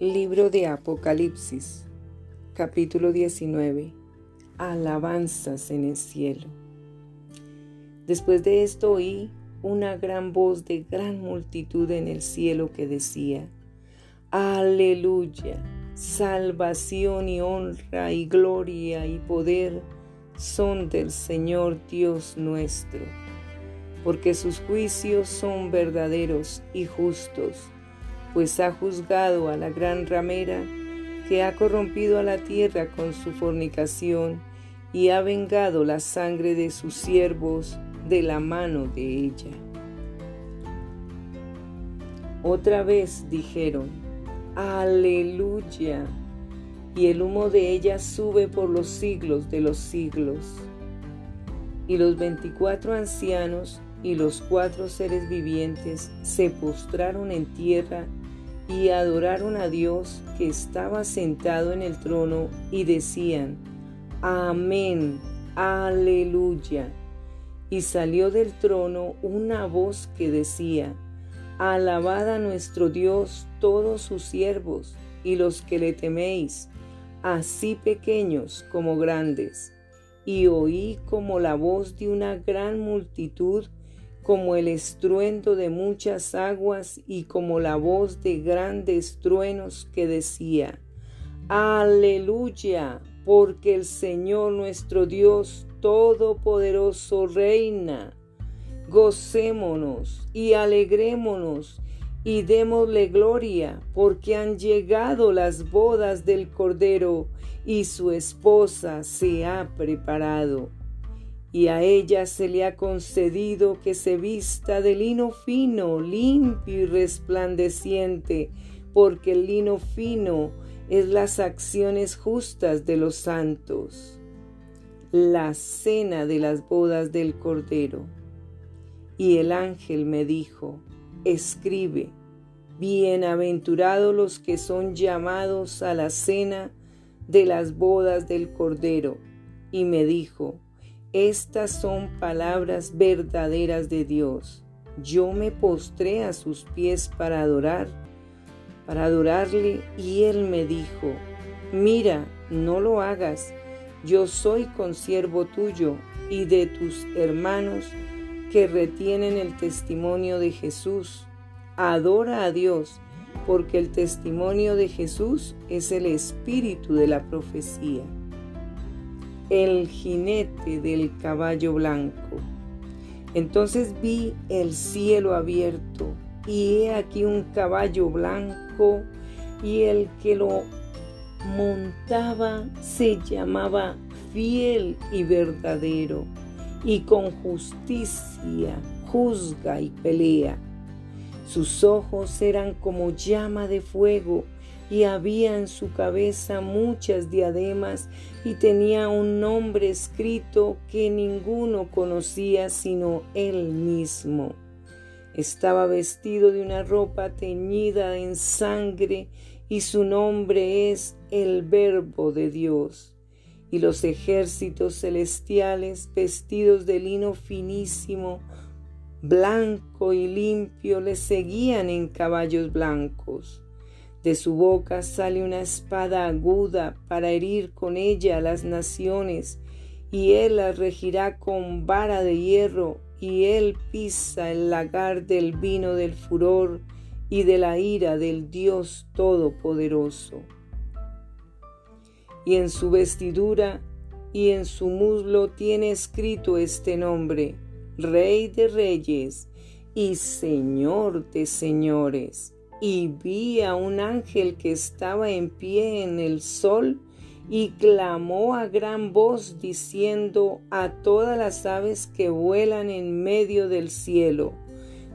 Libro de Apocalipsis, capítulo 19. Alabanzas en el cielo. Después de esto oí una gran voz de gran multitud en el cielo que decía, Aleluya, salvación y honra y gloria y poder son del Señor Dios nuestro, porque sus juicios son verdaderos y justos pues ha juzgado a la gran ramera que ha corrompido a la tierra con su fornicación y ha vengado la sangre de sus siervos de la mano de ella. Otra vez dijeron, aleluya, y el humo de ella sube por los siglos de los siglos. Y los veinticuatro ancianos y los cuatro seres vivientes se postraron en tierra y adoraron a Dios que estaba sentado en el trono y decían, Amén, aleluya. Y salió del trono una voz que decía, Alabad a nuestro Dios todos sus siervos y los que le teméis, así pequeños como grandes. Y oí como la voz de una gran multitud como el estruendo de muchas aguas y como la voz de grandes truenos que decía, Aleluya, porque el Señor nuestro Dios Todopoderoso reina. Gocémonos y alegrémonos y démosle gloria, porque han llegado las bodas del Cordero y su esposa se ha preparado y a ella se le ha concedido que se vista de lino fino, limpio y resplandeciente, porque el lino fino es las acciones justas de los santos, la cena de las bodas del Cordero. Y el ángel me dijo, escribe, bienaventurados los que son llamados a la cena de las bodas del Cordero. Y me dijo, estas son palabras verdaderas de Dios. Yo me postré a sus pies para adorar, para adorarle, y él me dijo, mira, no lo hagas, yo soy consiervo tuyo y de tus hermanos que retienen el testimonio de Jesús. Adora a Dios, porque el testimonio de Jesús es el espíritu de la profecía el jinete del caballo blanco. Entonces vi el cielo abierto y he aquí un caballo blanco y el que lo montaba se llamaba fiel y verdadero y con justicia juzga y pelea. Sus ojos eran como llama de fuego y había en su cabeza muchas diademas y tenía un nombre escrito que ninguno conocía sino él mismo. Estaba vestido de una ropa teñida en sangre y su nombre es el Verbo de Dios. Y los ejércitos celestiales vestidos de lino finísimo, blanco y limpio, le seguían en caballos blancos de su boca sale una espada aguda para herir con ella a las naciones, y él las regirá con vara de hierro, y él pisa el lagar del vino del furor y de la ira del Dios Todopoderoso. Y en su vestidura y en su muslo tiene escrito este nombre, Rey de Reyes y Señor de Señores y vi a un ángel que estaba en pie en el sol y clamó a gran voz diciendo a todas las aves que vuelan en medio del cielo,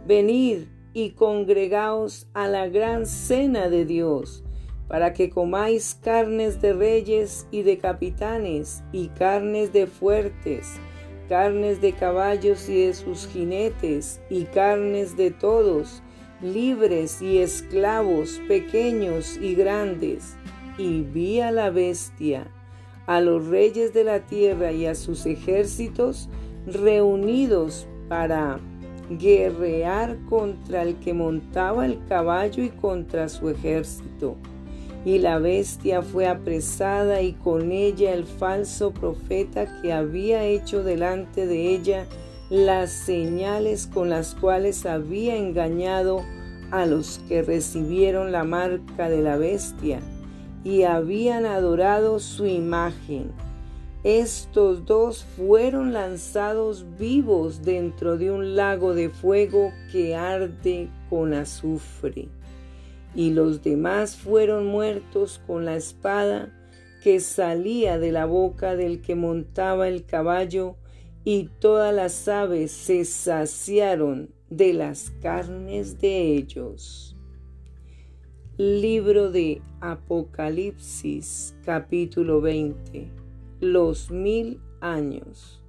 venid y congregaos a la gran cena de Dios, para que comáis carnes de reyes y de capitanes y carnes de fuertes, carnes de caballos y de sus jinetes y carnes de todos, libres y esclavos, pequeños y grandes, y vi a la bestia, a los reyes de la tierra y a sus ejércitos reunidos para guerrear contra el que montaba el caballo y contra su ejército. Y la bestia fue apresada y con ella el falso profeta que había hecho delante de ella las señales con las cuales había engañado a los que recibieron la marca de la bestia y habían adorado su imagen. Estos dos fueron lanzados vivos dentro de un lago de fuego que arde con azufre. Y los demás fueron muertos con la espada que salía de la boca del que montaba el caballo, y todas las aves se saciaron de las carnes de ellos. Libro de Apocalipsis capítulo 20 Los mil años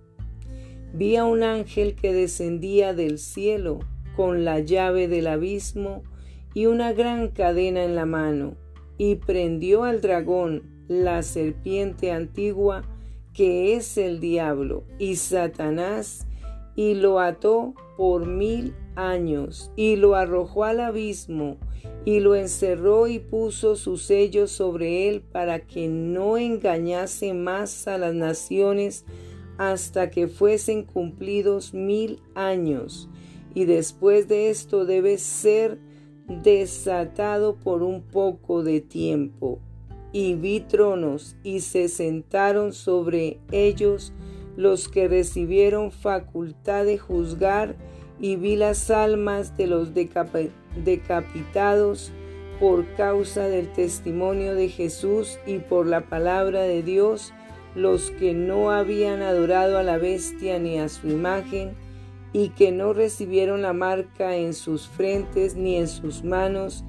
Vi a un ángel que descendía del cielo con la llave del abismo y una gran cadena en la mano, y prendió al dragón, la serpiente antigua, que es el diablo y Satanás, y lo ató por mil años, y lo arrojó al abismo, y lo encerró y puso su sello sobre él para que no engañase más a las naciones hasta que fuesen cumplidos mil años. Y después de esto debe ser desatado por un poco de tiempo. Y vi tronos y se sentaron sobre ellos los que recibieron facultad de juzgar y vi las almas de los decapitados por causa del testimonio de Jesús y por la palabra de Dios, los que no habían adorado a la bestia ni a su imagen, y que no recibieron la marca en sus frentes ni en sus manos,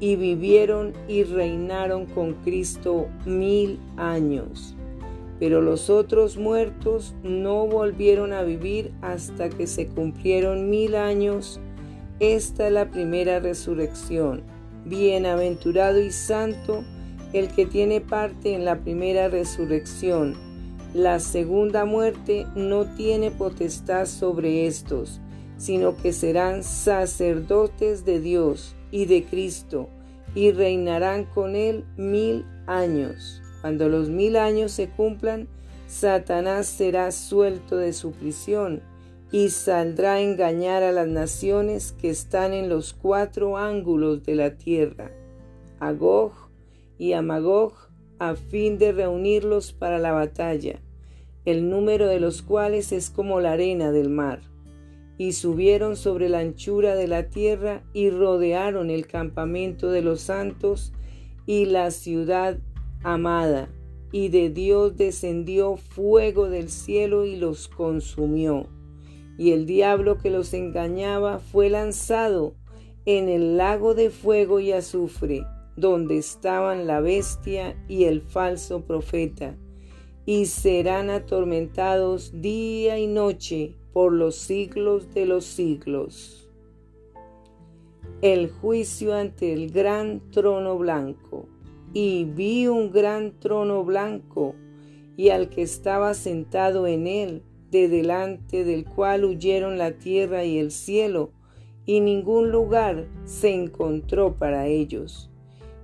y vivieron y reinaron con Cristo mil años. Pero los otros muertos no volvieron a vivir hasta que se cumplieron mil años. Esta es la primera resurrección. Bienaventurado y santo el que tiene parte en la primera resurrección. La segunda muerte no tiene potestad sobre estos, sino que serán sacerdotes de Dios y de Cristo, y reinarán con él mil años. Cuando los mil años se cumplan, Satanás será suelto de su prisión y saldrá a engañar a las naciones que están en los cuatro ángulos de la tierra, a Gog y a Magog, a fin de reunirlos para la batalla, el número de los cuales es como la arena del mar. Y subieron sobre la anchura de la tierra y rodearon el campamento de los santos y la ciudad amada, y de Dios descendió fuego del cielo y los consumió. Y el diablo que los engañaba fue lanzado en el lago de fuego y azufre, donde estaban la bestia y el falso profeta, y serán atormentados día y noche por los siglos de los siglos. El juicio ante el gran trono blanco y vi un gran trono blanco y al que estaba sentado en él, de delante del cual huyeron la tierra y el cielo, y ningún lugar se encontró para ellos.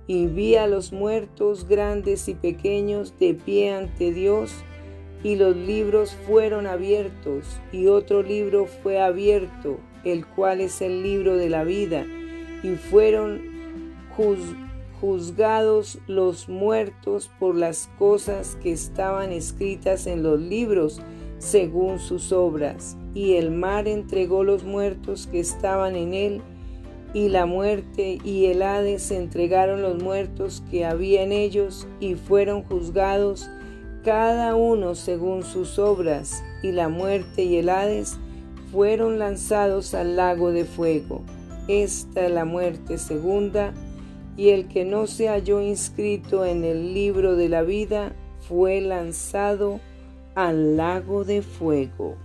Y vi a los muertos grandes y pequeños de pie ante Dios, y los libros fueron abiertos, y otro libro fue abierto, el cual es el libro de la vida, y fueron juzgados los muertos por las cosas que estaban escritas en los libros según sus obras. Y el mar entregó los muertos que estaban en él, y la muerte y el Hades entregaron los muertos que había en ellos, y fueron juzgados cada uno según sus obras, y la muerte y el Hades fueron lanzados al lago de fuego. Esta es la muerte segunda, y el que no se halló inscrito en el libro de la vida fue lanzado al lago de fuego.